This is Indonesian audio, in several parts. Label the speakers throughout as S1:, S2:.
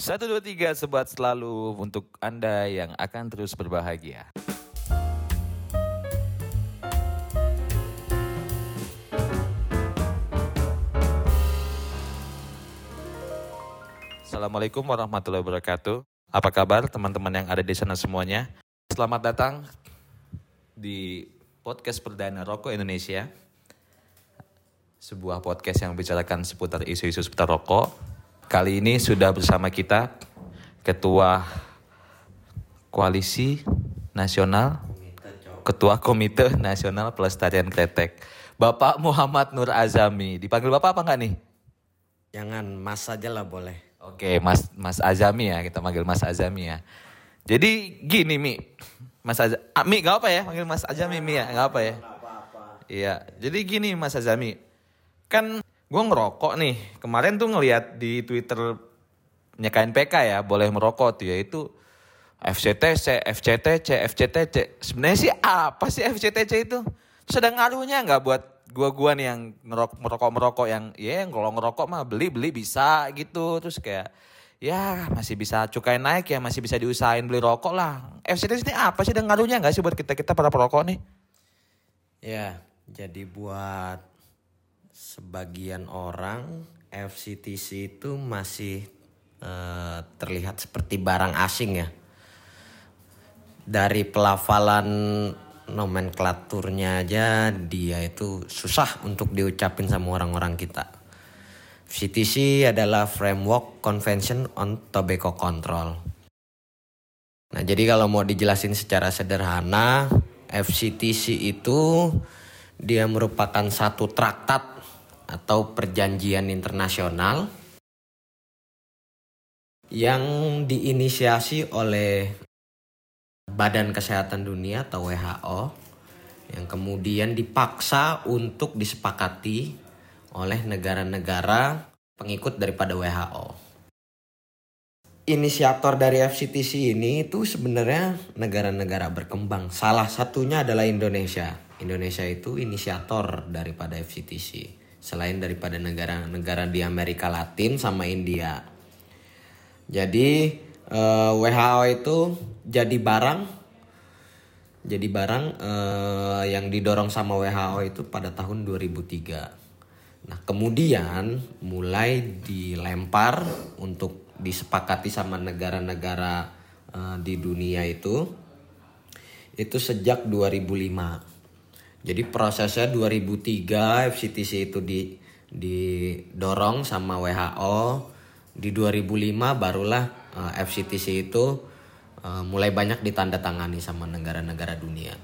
S1: Satu, dua, tiga, sebat selalu untuk Anda yang akan terus berbahagia. Assalamualaikum warahmatullahi wabarakatuh. Apa kabar teman-teman yang ada di sana semuanya? Selamat datang di podcast perdana Rokok Indonesia. Sebuah podcast yang membicarakan seputar isu-isu seputar rokok. Kali ini sudah bersama kita Ketua Koalisi Nasional Ketua Komite Nasional Pelestarian Kretek Bapak Muhammad Nur Azami Dipanggil Bapak apa enggak nih?
S2: Jangan mas saja lah boleh.
S1: Oke, Mas Mas Azami ya, kita manggil Mas Azami ya. Jadi gini Mi, Mas Azami, ah, Mi gak apa ya, manggil Mas Azami Mi ya, gak apa ya. Iya, jadi gini Mas Azami, kan gue ngerokok nih, kemarin tuh ngeliat di Twitter KNPK ya, boleh merokok tuh yaitu FCTC, FCTC, FCTC. Sebenarnya sih apa sih FCTC itu? Ada ngaruhnya nggak buat gua-gua nih yang ngerokok merokok merokok yang ya yang kalau ngerokok mah beli beli bisa gitu. Terus kayak ya masih bisa cukai naik ya masih bisa diusahain beli rokok lah. FCTC ini apa sih? Ada ngaruhnya nggak sih buat kita kita para perokok nih?
S2: Ya, jadi buat sebagian orang FCTC itu masih eh, terlihat seperti barang asing ya. Dari pelafalan nomenklaturnya aja dia itu susah untuk diucapin sama orang-orang kita. FCTC adalah Framework Convention on Tobacco Control. Nah, jadi kalau mau dijelasin secara sederhana, FCTC itu dia merupakan satu traktat atau perjanjian internasional yang diinisiasi oleh Badan Kesehatan Dunia atau WHO yang kemudian dipaksa untuk disepakati oleh negara-negara pengikut daripada WHO inisiator dari FCTC ini itu sebenarnya negara-negara berkembang. Salah satunya adalah Indonesia. Indonesia itu inisiator daripada FCTC. Selain daripada negara-negara di Amerika Latin sama India. Jadi eh, WHO itu jadi barang jadi barang eh, yang didorong sama WHO itu pada tahun 2003. Nah, kemudian mulai dilempar untuk disepakati sama negara-negara uh, di dunia itu itu sejak 2005. Jadi prosesnya 2003 FCTC itu di didorong sama WHO. Di 2005 barulah uh, FCTC itu uh, mulai banyak ditandatangani sama negara-negara dunia.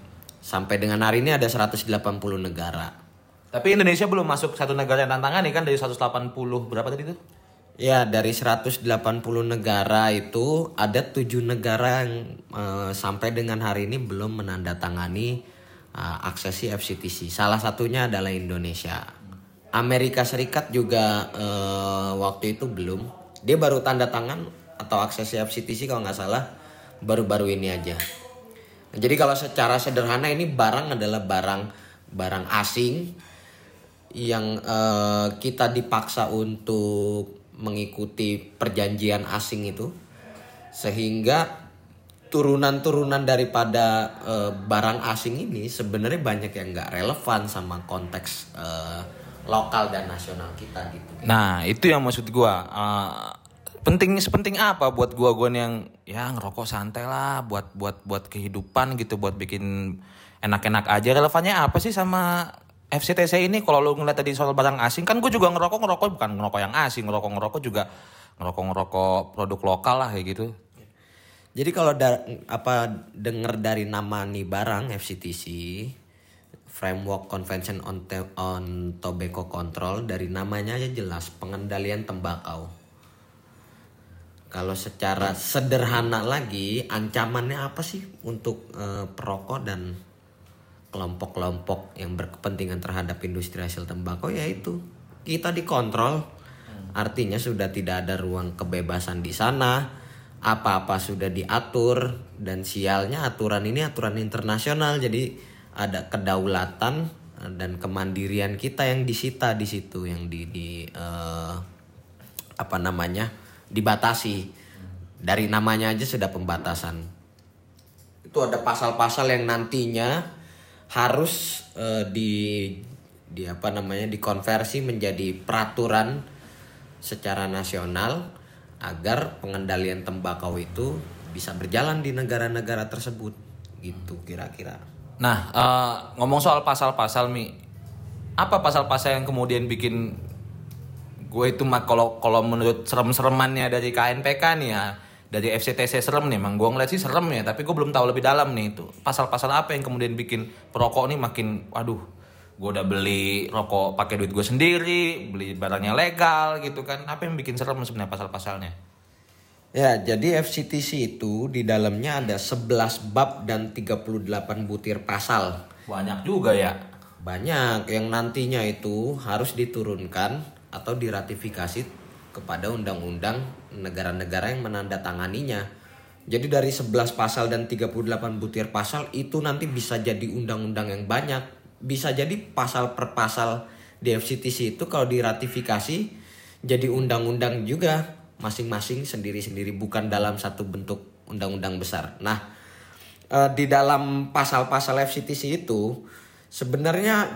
S2: Sampai dengan hari ini ada 180 negara.
S1: tapi Indonesia belum masuk satu negara yang tantangan kan dari 180 berapa tadi tuh
S2: Ya, dari 180 negara itu ada tujuh negara yang eh, sampai dengan hari ini belum menandatangani eh, aksesi FCTC. Salah satunya adalah Indonesia. Amerika Serikat juga eh, waktu itu belum. Dia baru tanda tangan atau aksesi FCTC kalau nggak salah baru-baru ini aja. Jadi kalau secara sederhana ini barang adalah barang barang asing yang eh, kita dipaksa untuk mengikuti perjanjian asing itu sehingga turunan-turunan daripada eh, barang asing ini sebenarnya banyak yang nggak relevan sama konteks eh, lokal dan nasional kita gitu.
S1: Nah itu yang maksud gua. Eh, penting sepenting apa buat gua yang ya ngerokok santai lah buat buat buat kehidupan gitu buat bikin enak-enak aja. Relevannya apa sih sama FCTC ini? Kalau lu ngeliat tadi soal barang asing kan gue juga ngerokok ngerokok bukan ngerokok yang asing ngerokok ngerokok juga ngerokok ngerokok produk lokal lah kayak gitu
S2: Jadi kalau da- apa dengar dari nama nih barang FCTC Framework Convention on, Te- on Tobacco Control dari namanya aja jelas pengendalian tembakau. Kalau secara sederhana lagi ancamannya apa sih untuk eh, perokok dan kelompok-kelompok yang berkepentingan terhadap industri hasil tembakau yaitu kita dikontrol. Artinya sudah tidak ada ruang kebebasan di sana. Apa-apa sudah diatur dan sialnya aturan ini aturan internasional. Jadi ada kedaulatan eh, dan kemandirian kita yang disita di situ yang di, di eh, apa namanya dibatasi. Dari namanya aja sudah pembatasan. Itu ada pasal-pasal yang nantinya harus eh, di di apa namanya dikonversi menjadi peraturan secara nasional agar pengendalian tembakau itu bisa berjalan di negara-negara tersebut. Gitu kira-kira.
S1: Nah, eh, ngomong soal pasal-pasal mi, apa pasal-pasal yang kemudian bikin gue itu mah kalau kalau menurut serem-seremannya dari KNPK nih ya, dari FCTC serem nih, emang gue ngeliat sih serem ya, tapi gue belum tahu lebih dalam nih itu. Pasal-pasal apa yang kemudian bikin perokok nih makin, waduh, gue udah beli rokok pakai duit gue sendiri, beli barangnya legal gitu kan, apa yang bikin serem sebenarnya pasal-pasalnya?
S2: Ya, jadi FCTC itu di dalamnya ada 11 bab dan 38 butir pasal.
S1: Banyak juga ya.
S2: Banyak yang nantinya itu harus diturunkan atau diratifikasi kepada undang-undang negara-negara yang menandatanganinya. Jadi dari 11 pasal dan 38 butir pasal itu nanti bisa jadi undang-undang yang banyak. Bisa jadi pasal per pasal di FCTC itu kalau diratifikasi jadi undang-undang juga masing-masing sendiri-sendiri bukan dalam satu bentuk undang-undang besar. Nah, eh, di dalam pasal-pasal FCTC itu sebenarnya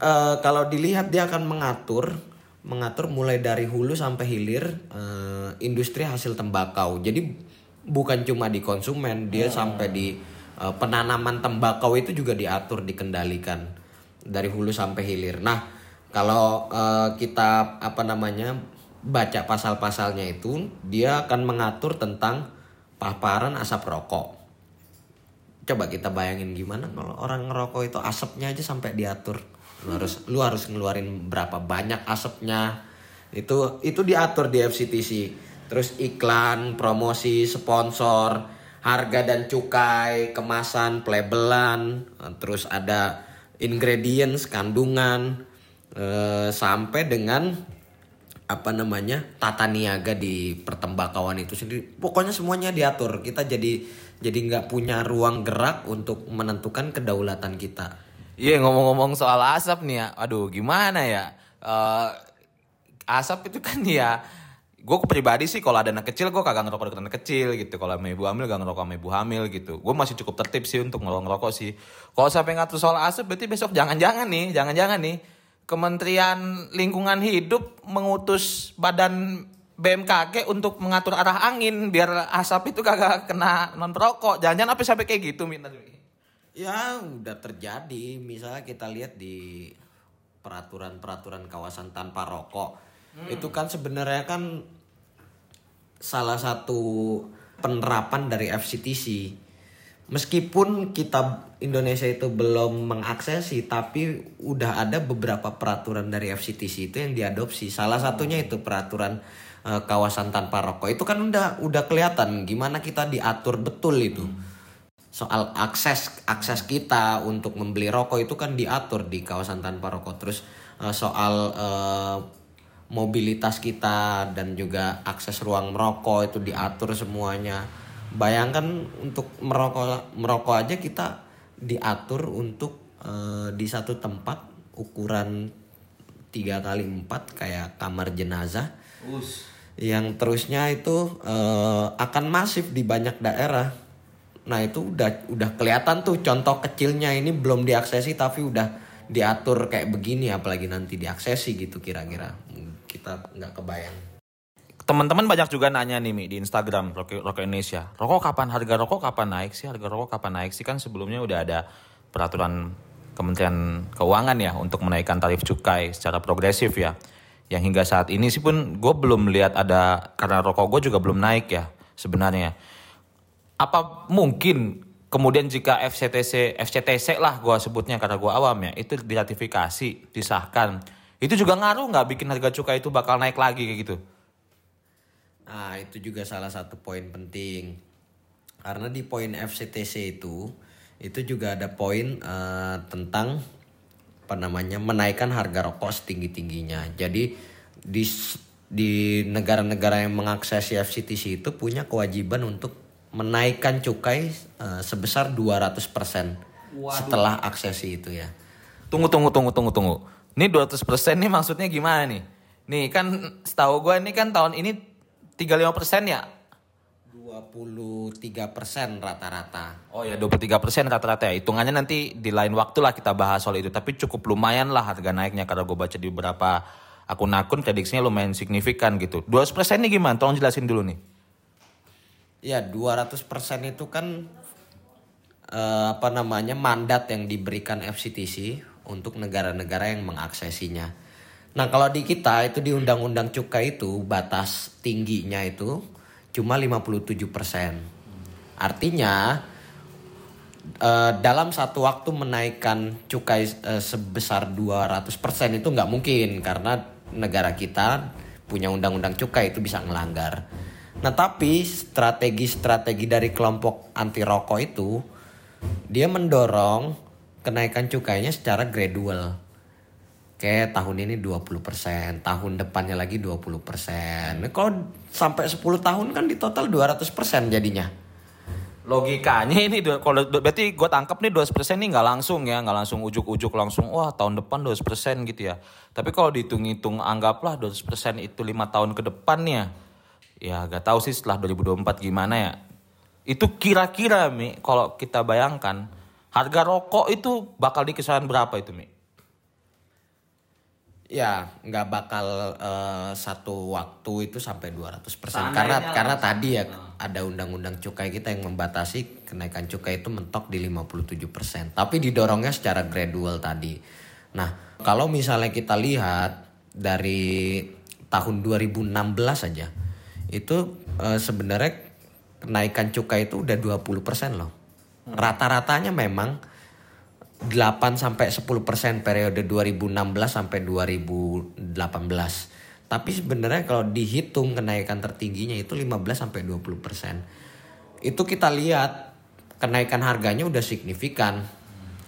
S2: eh, kalau dilihat dia akan mengatur mengatur mulai dari hulu sampai hilir eh, industri hasil tembakau. Jadi bukan cuma di konsumen, dia sampai di eh, penanaman tembakau itu juga diatur dikendalikan dari hulu sampai hilir. Nah, kalau eh, kita apa namanya baca pasal-pasalnya itu, dia akan mengatur tentang paparan asap rokok. Coba kita bayangin gimana kalau orang ngerokok itu asapnya aja sampai diatur. Lu harus lu harus ngeluarin berapa banyak asapnya. Itu itu diatur di FCTC. Terus iklan, promosi, sponsor, harga dan cukai, kemasan, pelabelan, terus ada ingredients, kandungan eh, sampai dengan apa namanya tata niaga di pertembakauan itu sendiri. Pokoknya semuanya diatur. Kita jadi jadi nggak punya ruang gerak untuk menentukan kedaulatan kita.
S1: Iya ngomong-ngomong soal asap nih ya, aduh gimana ya? Eh, asap itu kan ya, gue pribadi sih kalau ada anak kecil gue kagak ngerokok dengan anak kecil gitu. Kalau sama ibu hamil gak ngerokok sama ibu hamil gitu. Gue masih cukup tertib sih untuk ngerokok ngerokok sih. Kalau sampai ngatur soal asap berarti besok jangan-jangan nih, jangan-jangan nih Kementerian Lingkungan Hidup mengutus badan BMKG untuk mengatur arah angin biar asap itu kagak kena non perokok. Jangan-jangan apa sampai kayak gitu minta
S2: ya udah terjadi misalnya kita lihat di peraturan-peraturan kawasan tanpa rokok itu kan sebenarnya kan salah satu penerapan dari FCTC meskipun kita Indonesia itu belum mengaksesi tapi udah ada beberapa peraturan dari FCTC itu yang diadopsi. Salah satunya itu peraturan eh, kawasan tanpa rokok. Itu kan udah udah kelihatan gimana kita diatur betul itu. Soal akses akses kita untuk membeli rokok itu kan diatur di kawasan tanpa rokok. Terus eh, soal eh, mobilitas kita dan juga akses ruang merokok itu diatur semuanya. Bayangkan untuk merokok merokok aja kita diatur untuk eh, di satu tempat ukuran tiga kali empat kayak kamar jenazah. Yang terusnya itu eh, akan masif di banyak daerah. Nah itu udah udah kelihatan tuh contoh kecilnya ini belum diaksesi tapi udah diatur kayak begini apalagi nanti diaksesi gitu kira-kira kita nggak kebayang.
S1: Teman-teman banyak juga nanya nih Mi di Instagram Rokok, Indonesia. Rokok kapan harga rokok kapan naik sih? Harga rokok kapan naik sih? Kan sebelumnya udah ada peraturan Kementerian Keuangan ya untuk menaikkan tarif cukai secara progresif ya. Yang hingga saat ini sih pun gue belum lihat ada karena rokok gue juga belum naik ya sebenarnya. Apa mungkin kemudian jika FCTC FCTC lah gue sebutnya karena gue awam ya itu diratifikasi disahkan itu juga ngaruh nggak bikin harga cukai itu bakal naik lagi kayak gitu?
S2: Nah itu juga salah satu poin penting karena di poin FCTC itu itu juga ada poin eh, tentang apa namanya menaikkan harga rokok setinggi tingginya. Jadi di di negara-negara yang mengakses FCTC itu punya kewajiban untuk menaikkan cukai eh, sebesar 200% setelah aksesi itu ya.
S1: Tunggu tunggu tunggu tunggu tunggu. Ini 200% nih maksudnya gimana nih? Nih kan setahu gue ini kan tahun ini 35% ya
S2: 23% rata-rata.
S1: Oh ya 23 persen rata-rata ya. Hitungannya nanti di lain waktu lah kita bahas soal itu. Tapi cukup lumayan lah harga naiknya karena gue baca di beberapa akun-akun prediksinya lumayan signifikan gitu. 200 persen ini gimana? Tolong jelasin dulu nih.
S2: Ya 200% itu kan eh, apa namanya mandat yang diberikan FCTC untuk negara-negara yang mengaksesinya. Nah kalau di kita itu di Undang-Undang Cukai itu batas tingginya itu cuma 57%. Artinya eh, dalam satu waktu menaikkan cukai eh, sebesar 200% itu nggak mungkin karena negara kita punya undang-undang cukai itu bisa ngelanggar. Nah tapi strategi-strategi dari kelompok anti rokok itu dia mendorong kenaikan cukainya secara gradual. Kayak tahun ini 20%, tahun depannya lagi 20%. Nah, kalau sampai 10 tahun kan di total 200% jadinya.
S1: Logikanya ini kalau berarti gue tangkap nih 200 persen nih nggak langsung ya, nggak langsung ujuk-ujuk langsung wah tahun depan 200 persen gitu ya. Tapi kalau dihitung-hitung anggaplah 200 persen itu lima tahun ke depannya, ya gak tahu sih setelah 2024 gimana ya. Itu kira-kira mi kalau kita bayangkan harga rokok itu bakal di kisaran berapa itu mi?
S2: Ya, nggak bakal eh, satu waktu itu sampai 200%
S1: Seandainya
S2: karena karena tadi ya ada undang-undang cukai kita yang membatasi kenaikan cukai itu mentok di 57%. Tapi didorongnya secara gradual tadi. Nah, kalau misalnya kita lihat dari tahun 2016 saja itu eh, sebenarnya kenaikan cukai itu udah 20% loh. Rata-ratanya memang 8 sampai 10 persen periode 2016 sampai 2018. Tapi sebenarnya kalau dihitung kenaikan tertingginya itu 15 sampai 20 persen. Itu kita lihat kenaikan harganya udah signifikan.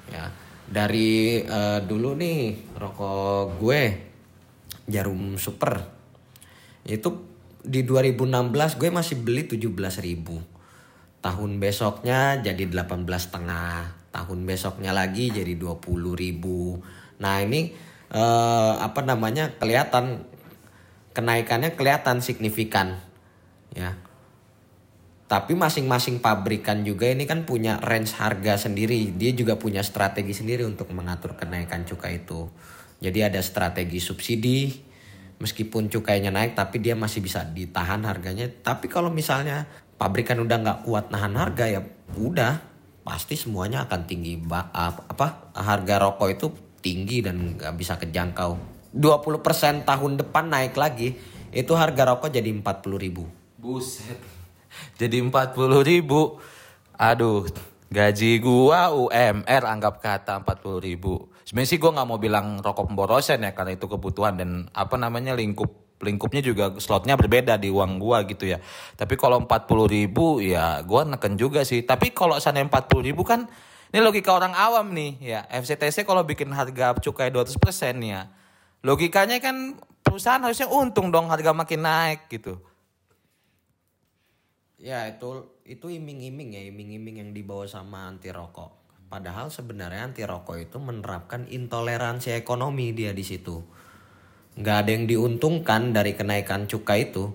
S2: Ya dari eh, dulu nih rokok gue Jarum Super itu di 2016 gue masih beli 17.000 ribu tahun besoknya jadi 18 setengah tahun besoknya lagi jadi 20 ribu. Nah ini eh, apa namanya kelihatan kenaikannya kelihatan signifikan ya. Tapi masing-masing pabrikan juga ini kan punya range harga sendiri. Dia juga punya strategi sendiri untuk mengatur kenaikan cukai itu. Jadi ada strategi subsidi meskipun cukainya naik tapi dia masih bisa ditahan harganya. Tapi kalau misalnya pabrikan udah nggak kuat nahan harga ya udah pasti semuanya akan tinggi apa harga rokok itu tinggi dan nggak bisa kejangkau 20% tahun depan naik lagi itu harga rokok jadi 40.000 ribu
S1: Buset. Jadi 40 ribu. Aduh, gaji gua UMR anggap kata 40 ribu. Sebenarnya sih gua nggak mau bilang rokok pemborosan ya karena itu kebutuhan dan apa namanya lingkup lingkupnya juga slotnya berbeda di uang gua gitu ya. Tapi kalau 40 ribu ya gua neken juga sih. Tapi kalau sana 40 ribu kan ini logika orang awam nih ya. FCTC kalau bikin harga cukai 200% ya. Logikanya kan perusahaan harusnya untung dong harga makin naik gitu.
S2: Ya itu itu iming-iming ya iming-iming yang dibawa sama anti rokok. Padahal sebenarnya anti rokok itu menerapkan intoleransi ekonomi dia di situ. Nggak ada yang diuntungkan dari kenaikan cukai itu.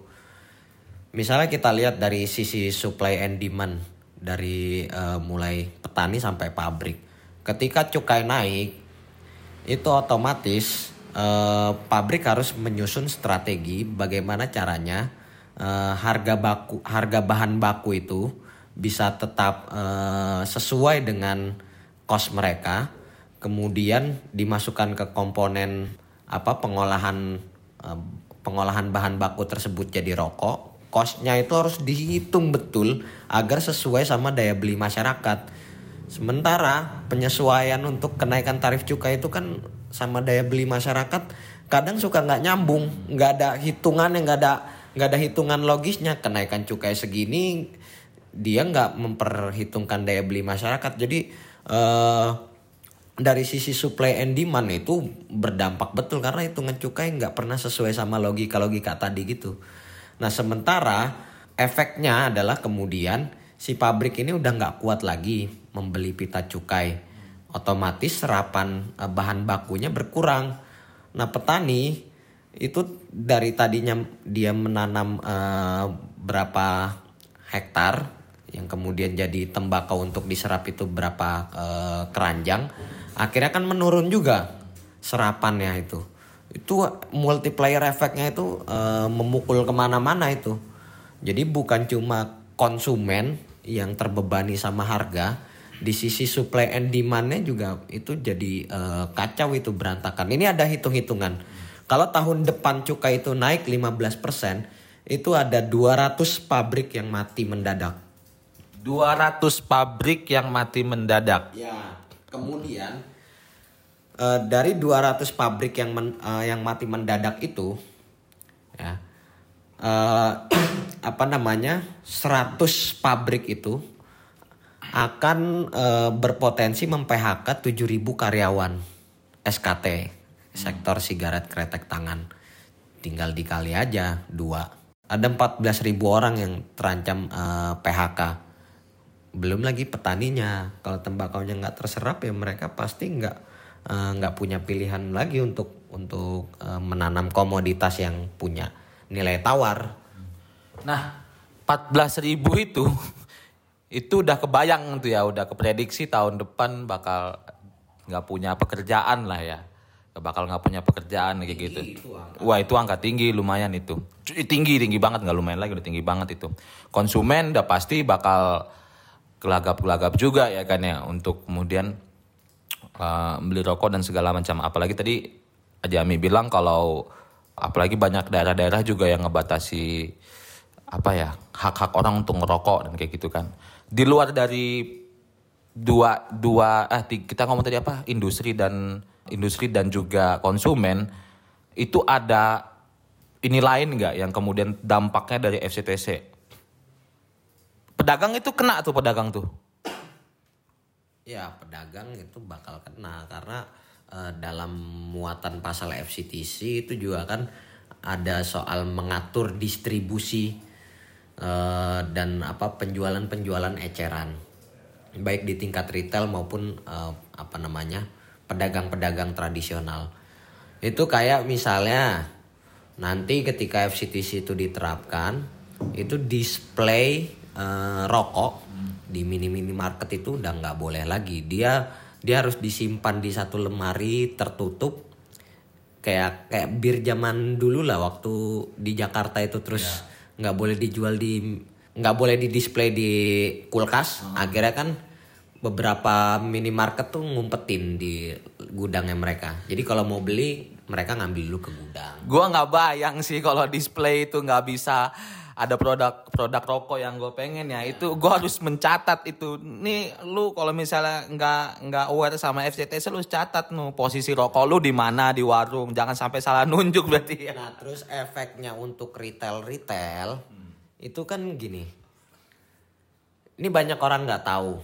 S2: Misalnya kita lihat dari sisi supply and demand dari eh, mulai petani sampai pabrik. Ketika cukai naik itu otomatis eh, pabrik harus menyusun strategi bagaimana caranya eh, harga baku harga bahan baku itu bisa tetap eh, sesuai dengan cost mereka kemudian dimasukkan ke komponen apa pengolahan pengolahan bahan baku tersebut jadi rokok costnya itu harus dihitung betul agar sesuai sama daya beli masyarakat Sementara penyesuaian untuk kenaikan tarif cukai itu kan sama daya beli masyarakat kadang suka nggak nyambung, nggak ada hitungan yang nggak ada nggak ada hitungan logisnya kenaikan cukai segini dia nggak memperhitungkan daya beli masyarakat. Jadi eh, dari sisi supply and demand itu berdampak betul karena hitungan cukai nggak pernah sesuai sama logika logika tadi gitu. Nah sementara efeknya adalah kemudian si pabrik ini udah nggak kuat lagi membeli pita cukai, otomatis serapan eh, bahan bakunya berkurang. Nah petani itu dari tadinya dia menanam eh, berapa hektar yang kemudian jadi tembakau untuk diserap itu berapa eh, keranjang akhirnya kan menurun juga serapannya itu. Itu multiplier efeknya itu eh, memukul ke mana-mana itu. Jadi bukan cuma konsumen yang terbebani sama harga di sisi supply and demandnya juga itu jadi eh, kacau itu berantakan. Ini ada hitung-hitungan. Kalau tahun depan cukai itu naik 15% itu ada 200 pabrik yang mati mendadak.
S1: 200 pabrik yang mati mendadak.
S2: Ya, kemudian eh, dari 200 pabrik yang men- eh, yang mati mendadak itu ya eh, apa namanya 100 pabrik itu akan eh, berpotensi mem-PHK 7.000 karyawan SKT sektor sigaret kretek tangan. Tinggal dikali aja dua. Ada 14.000 orang yang terancam eh, PHK belum lagi petaninya kalau tembakaunya nggak terserap ya mereka pasti nggak eh, nggak punya pilihan lagi untuk untuk eh, menanam komoditas yang punya nilai tawar
S1: Nah, 14 ribu itu itu udah kebayang tuh ya, udah keprediksi tahun depan bakal nggak punya pekerjaan lah ya. Bakal nggak punya pekerjaan kayak gitu. Wah itu angka tinggi lumayan itu. Tinggi tinggi banget nggak lumayan lagi udah tinggi banget itu. Konsumen udah pasti bakal gelagap-gelagap juga ya kan ya untuk kemudian uh, beli rokok dan segala macam. Apalagi tadi Aja Ami bilang kalau apalagi banyak daerah-daerah juga yang ngebatasi apa ya hak-hak orang untuk ngerokok dan kayak gitu kan. Di luar dari dua dua ah kita ngomong tadi apa industri dan industri dan juga konsumen itu ada ini lain nggak yang kemudian dampaknya dari FCTC? Pedagang itu kena tuh pedagang tuh.
S2: ya pedagang itu bakal kena karena eh, dalam muatan pasal FCTC itu juga kan ada soal mengatur distribusi eh, dan apa penjualan-penjualan eceran baik di tingkat retail maupun eh, apa namanya pedagang-pedagang tradisional itu kayak misalnya nanti ketika FCTC itu diterapkan itu display eh, rokok di mini mini market itu udah nggak boleh lagi. Dia dia harus disimpan di satu lemari tertutup. Kayak kayak bir zaman dulu lah waktu di Jakarta itu terus nggak boleh dijual di nggak boleh di display di kulkas. Akhirnya kan beberapa minimarket tuh ngumpetin di gudangnya mereka. Jadi kalau mau beli mereka ngambil dulu ke gudang.
S1: Gua nggak bayang sih kalau display itu nggak bisa ada produk produk rokok yang gue pengen ya. Itu gue harus mencatat itu. Nih lu kalau misalnya nggak nggak aware sama FCTC lu catat nu posisi rokok lu di mana di warung. Jangan sampai salah nunjuk berarti ya.
S2: Nah terus efeknya untuk retail retail itu kan gini. Ini banyak orang nggak tahu.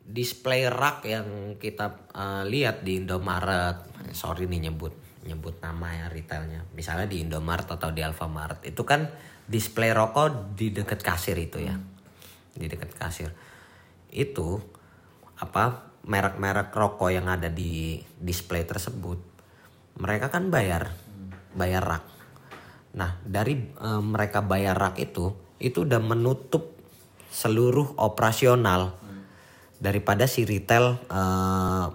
S2: Display rak yang kita eh, lihat di Indomaret. Sorry nih nyebut nyebut nama ya retailnya. Misalnya di Indomaret atau di Alfamart. Itu kan display rokok di dekat kasir itu ya. Di dekat kasir. Itu apa merek-merek rokok yang ada di display tersebut mereka kan bayar bayar rak nah dari eh, mereka bayar rak itu itu udah menutup seluruh operasional daripada si retail eh,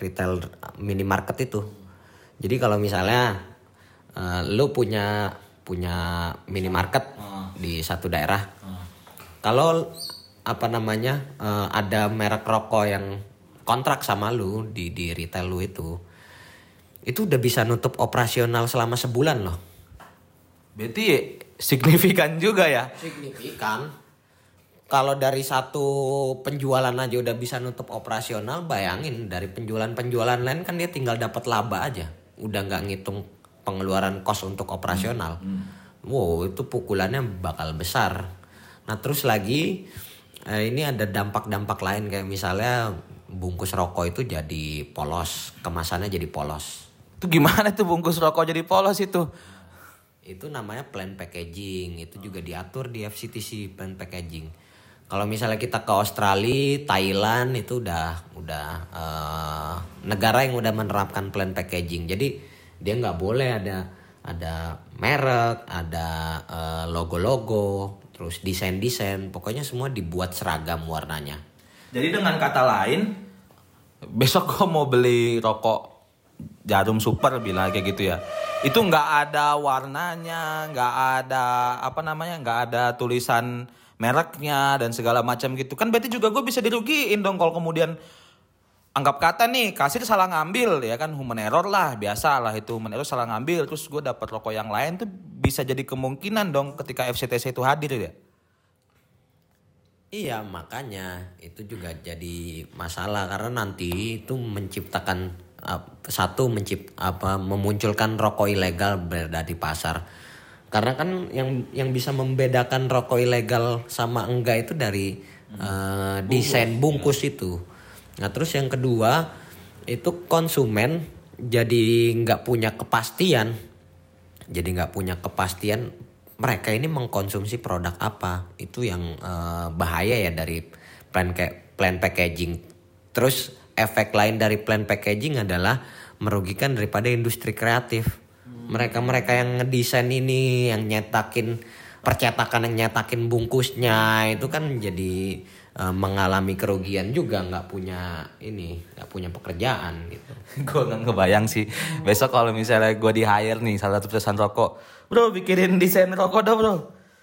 S2: retail minimarket itu jadi kalau misalnya eh, lu punya punya minimarket di satu daerah. Kalau apa namanya eh, ada merek rokok yang kontrak sama lu di di retail lu itu itu udah bisa nutup operasional selama sebulan loh.
S1: Berarti signifikan juga ya?
S2: Signifikan. Kalau dari satu penjualan aja udah bisa nutup operasional bayangin dari penjualan-penjualan lain kan dia tinggal dapat laba aja. Udah nggak ngitung pengeluaran kos untuk operasional. Wow itu pukulannya bakal besar. Nah terus lagi eh, ini ada dampak-dampak lain kayak misalnya bungkus rokok itu jadi polos kemasannya jadi polos.
S1: Itu gimana tuh bungkus rokok jadi polos itu?
S2: Itu namanya plan packaging itu juga diatur di FCTC plan packaging. Kalau misalnya kita ke Australia Thailand itu udah udah eh, negara yang udah menerapkan plan packaging. Jadi dia nggak boleh ada ada merek ada eh, logo-logo terus desain-desain, pokoknya semua dibuat seragam warnanya.
S1: Jadi dengan kata lain, besok gue mau beli rokok jarum super bilang kayak gitu ya. Itu nggak ada warnanya, nggak ada apa namanya, nggak ada tulisan mereknya dan segala macam gitu. Kan berarti juga gue bisa dirugiin dong kalau kemudian anggap kata nih kasir salah ngambil ya kan? Human error lah biasa lah itu. Human error salah ngambil terus gue dapat rokok yang lain tuh bisa jadi kemungkinan dong ketika FCTC itu hadir ya?
S2: Iya makanya itu juga jadi masalah karena nanti itu menciptakan satu mencipt apa memunculkan rokok ilegal berada di pasar. Karena kan yang yang bisa membedakan rokok ilegal sama enggak itu dari uh, desain bungkus itu nah terus yang kedua itu konsumen jadi nggak punya kepastian. Jadi nggak punya kepastian mereka ini mengkonsumsi produk apa. Itu yang eh, bahaya ya dari plan plan packaging. Terus efek lain dari plan packaging adalah merugikan daripada industri kreatif. Mereka mereka yang ngedesain ini yang nyetakin percetakan yang nyetakin bungkusnya itu kan jadi eh, mengalami kerugian juga nggak punya ini nggak punya pekerjaan gitu.
S1: Gue nggak kebayang sih. Besok kalau misalnya gue di hire nih salah satu perusahaan rokok bro bikinin desain rokok dong bro.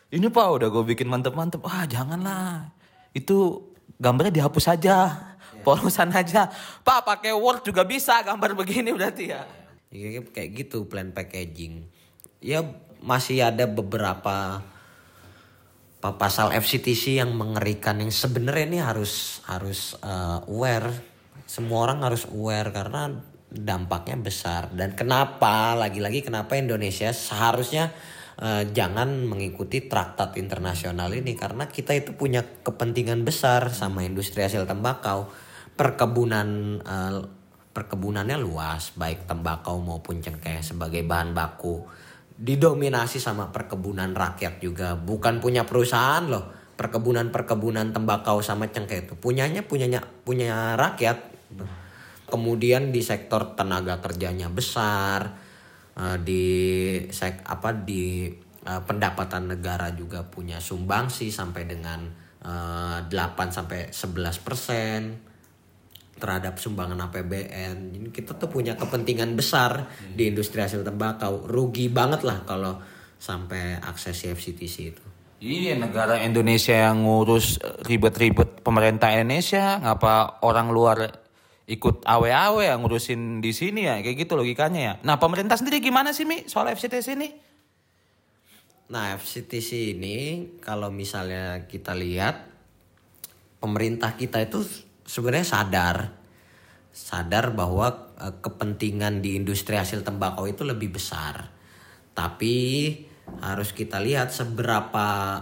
S1: Ini pak udah gue bikin mantep-mantep. Wah janganlah. Itu gambarnya dihapus aja polusan aja. Pak pakai word juga bisa gambar begini berarti ya.
S2: Ya, kayak gitu plan packaging. Ya masih ada beberapa pa- pasal FCTC yang mengerikan yang sebenarnya ini harus harus uh, aware. Semua orang harus aware karena dampaknya besar. Dan kenapa lagi-lagi kenapa Indonesia seharusnya uh, jangan mengikuti traktat internasional ini karena kita itu punya kepentingan besar sama industri hasil tembakau. Perkebunan uh, perkebunannya luas baik tembakau maupun cengkeh sebagai bahan baku didominasi sama perkebunan rakyat juga. Bukan punya perusahaan loh. Perkebunan-perkebunan tembakau sama cengkeh itu. Punyanya punyanya punya rakyat. Kemudian di sektor tenaga kerjanya besar eh, di sek apa di eh, pendapatan negara juga punya sumbangsi sampai dengan eh, 8 sampai 11 persen terhadap sumbangan APBN. Ini kita tuh punya kepentingan besar di industri hasil tembakau. Rugi banget lah kalau sampai akses FCTC itu.
S1: Iya negara Indonesia yang ngurus eh, ribet-ribet pemerintah Indonesia ngapa orang luar ikut awe-awe yang ngurusin di sini ya kayak gitu logikanya ya. Nah pemerintah sendiri gimana sih Mi soal FCTC ini?
S2: Nah FCTC ini kalau misalnya kita lihat pemerintah kita itu sebenarnya sadar sadar bahwa eh, kepentingan di industri hasil tembakau itu lebih besar. Tapi harus kita lihat seberapa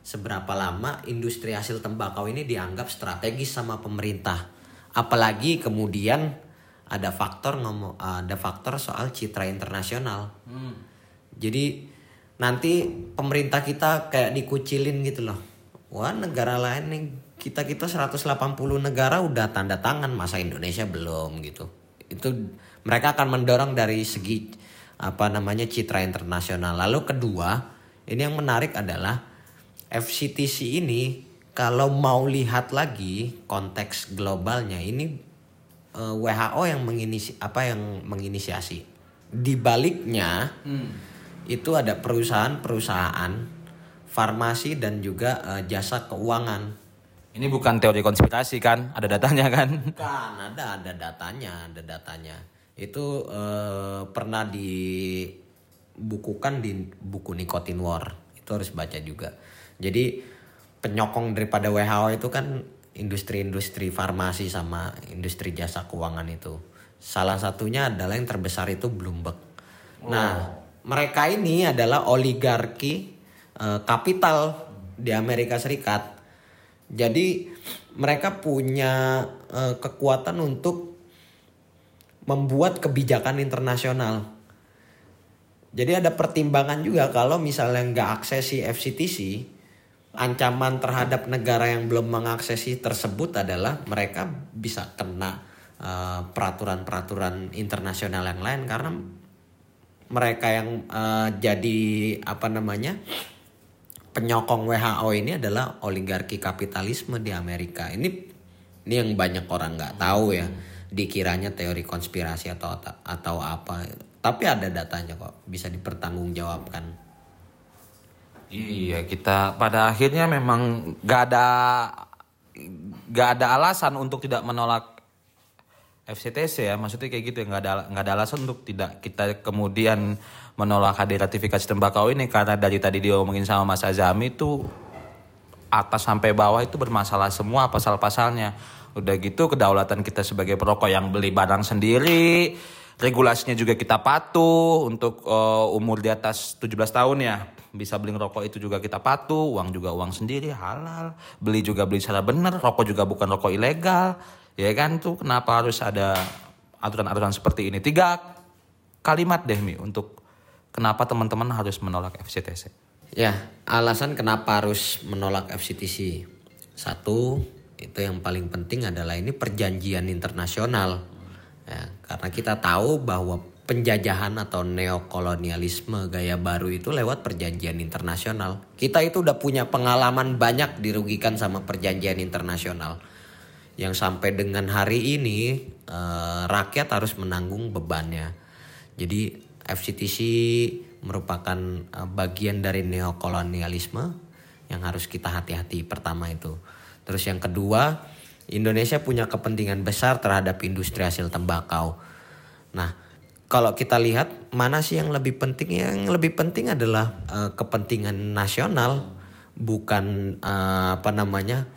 S2: seberapa lama industri hasil tembakau ini dianggap strategis sama pemerintah. Apalagi kemudian ada faktor ngomong ada faktor soal citra internasional. Jadi nanti pemerintah kita kayak dikucilin gitu loh. Wah, negara lain nih kita kita 180 negara udah tanda tangan masa Indonesia belum gitu. Itu mereka akan mendorong dari segi apa namanya citra internasional. Lalu kedua, ini yang menarik adalah FCTC ini kalau mau lihat lagi konteks globalnya ini eh, WHO yang menginisi apa yang menginisiasi. Di baliknya itu ada perusahaan-perusahaan farmasi dan juga eh, jasa keuangan.
S1: Ini bukan teori konspirasi kan? Ada datanya kan?
S2: Kan ada ada datanya, ada datanya. Itu eh, pernah dibukukan di buku Nicotine War. Itu harus baca juga. Jadi penyokong daripada WHO itu kan industri-industri farmasi sama industri jasa keuangan itu. Salah satunya adalah yang terbesar itu Bloomberg. Nah, mereka ini adalah oligarki eh, kapital di Amerika Serikat. Jadi mereka punya eh, kekuatan untuk membuat kebijakan internasional. Jadi ada pertimbangan juga kalau misalnya nggak aksesi FCTC, ancaman terhadap negara yang belum mengaksesi tersebut adalah mereka bisa kena eh, peraturan-peraturan internasional yang lain karena mereka yang eh, jadi apa namanya penyokong WHO ini adalah oligarki kapitalisme di Amerika. Ini ini yang banyak orang nggak tahu ya. Dikiranya teori konspirasi atau atau apa. Tapi ada datanya kok, bisa dipertanggungjawabkan.
S1: Iya, kita pada akhirnya memang gak ada gak ada alasan untuk tidak menolak FCTC ya maksudnya kayak gitu ya nggak ada nggak ada alasan untuk tidak kita kemudian menolak hadir ratifikasi tembakau ini karena dari tadi dia ngomongin sama Mas Azami itu atas sampai bawah itu bermasalah semua pasal-pasalnya. Udah gitu kedaulatan kita sebagai perokok yang beli barang sendiri regulasinya juga kita patuh untuk uh, umur di atas 17 tahun ya. Bisa beli rokok itu juga kita patuh uang juga uang sendiri halal. Beli juga beli secara benar rokok juga bukan rokok ilegal. Ya kan tuh kenapa harus ada aturan-aturan seperti ini? Tiga kalimat deh Mi untuk kenapa teman-teman harus menolak FCTC.
S2: Ya, alasan kenapa harus menolak FCTC. Satu, itu yang paling penting adalah ini perjanjian internasional. Ya, karena kita tahu bahwa penjajahan atau neokolonialisme gaya baru itu lewat perjanjian internasional. Kita itu udah punya pengalaman banyak dirugikan sama perjanjian internasional yang sampai dengan hari ini uh, rakyat harus menanggung bebannya. Jadi FCTC merupakan uh, bagian dari neokolonialisme yang harus kita hati-hati pertama itu. Terus yang kedua, Indonesia punya kepentingan besar terhadap industri hasil tembakau. Nah, kalau kita lihat mana sih yang lebih penting? Yang lebih penting adalah uh, kepentingan nasional, bukan uh, apa namanya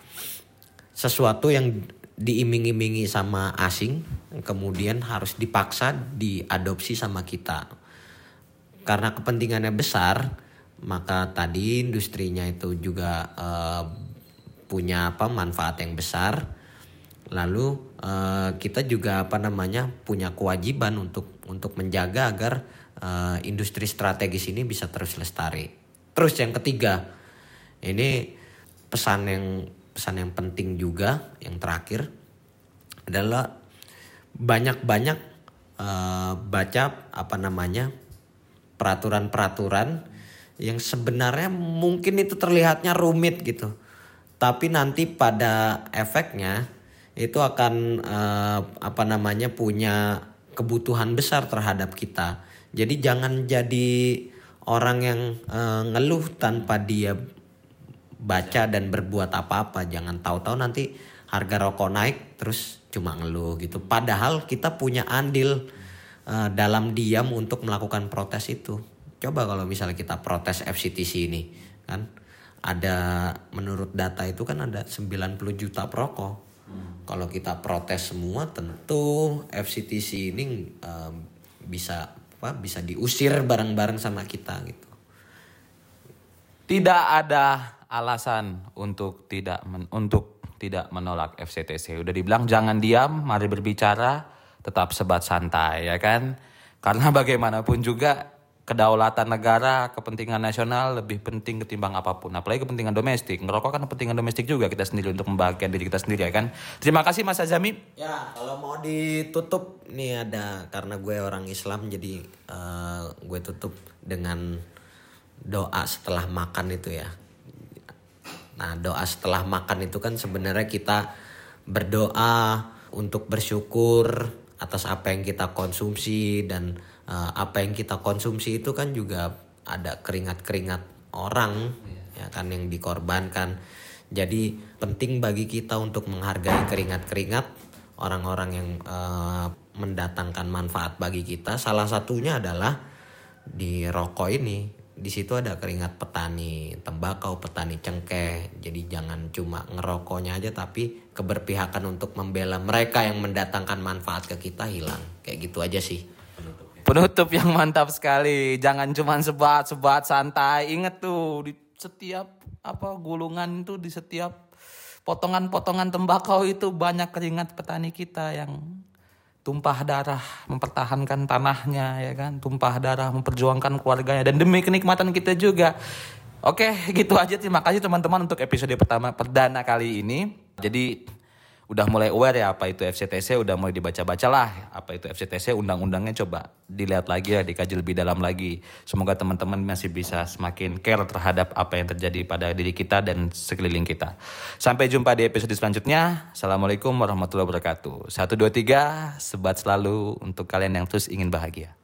S2: sesuatu yang diiming-imingi sama asing kemudian harus dipaksa diadopsi sama kita karena kepentingannya besar maka tadi industrinya itu juga uh, punya apa manfaat yang besar. Lalu uh, kita juga apa namanya punya kewajiban untuk untuk menjaga agar uh, industri strategis ini bisa terus lestari. Terus yang ketiga ini pesan yang pesan yang penting juga yang terakhir adalah banyak-banyak uh, baca apa namanya peraturan-peraturan yang sebenarnya mungkin itu terlihatnya rumit gitu. Tapi nanti pada efeknya itu akan uh, apa namanya punya kebutuhan besar terhadap kita. Jadi jangan jadi orang yang uh, ngeluh tanpa dia baca dan berbuat apa-apa. Jangan tahu-tahu nanti harga rokok naik terus cuma ngeluh gitu. Padahal kita punya andil uh, dalam diam untuk melakukan protes itu. Coba kalau misalnya kita protes FCTC ini kan? Ada menurut data itu kan ada 90 juta perokok. Hmm. kalau kita protes semua tentu FCTC ini uh, bisa apa bisa diusir bareng-bareng sama kita gitu.
S1: Tidak ada alasan untuk tidak men, untuk tidak menolak FCTC. Udah dibilang jangan diam, mari berbicara, tetap sebat santai ya kan? Karena bagaimanapun juga kedaulatan negara, kepentingan nasional lebih penting ketimbang apa pun. Apalagi kepentingan domestik. Ngerokok kan kepentingan domestik juga kita sendiri untuk membahagiakan diri kita sendiri ya kan. Terima kasih Mas Azami.
S2: Ya, kalau mau ditutup nih ada karena gue orang Islam jadi uh, gue tutup dengan doa setelah makan itu ya. Nah, doa setelah makan itu kan sebenarnya kita berdoa untuk bersyukur atas apa yang kita konsumsi dan uh, apa yang kita konsumsi itu kan juga ada keringat-keringat orang ya kan yang dikorbankan. Jadi penting bagi kita untuk menghargai keringat-keringat orang-orang yang uh, mendatangkan manfaat bagi kita. Salah satunya adalah di rokok ini di situ ada keringat petani tembakau, petani cengkeh. Jadi jangan cuma ngerokoknya aja tapi keberpihakan untuk membela mereka yang mendatangkan manfaat ke kita hilang. Kayak gitu aja sih.
S1: Penutup yang mantap sekali. Jangan cuma sebat-sebat santai. Ingat tuh di setiap apa gulungan itu di setiap potongan-potongan tembakau itu banyak keringat petani kita yang tumpah darah mempertahankan tanahnya ya kan? Tumpah darah memperjuangkan keluarganya. Dan demi kenikmatan kita juga. Oke gitu aja. Terima kasih teman-teman untuk episode pertama perdana kali ini. Jadi udah mulai aware ya apa itu FCTC udah mulai dibaca-baca lah apa itu FCTC undang-undangnya coba dilihat lagi ya dikaji lebih dalam lagi. Semoga teman-teman masih bisa semakin care terhadap apa yang terjadi pada diri kita dan sekeliling kita. Sampai jumpa di episode selanjutnya. Assalamualaikum warahmatullahi wabarakatuh. Satu dua tiga sebat selalu untuk kalian yang terus ingin bahagia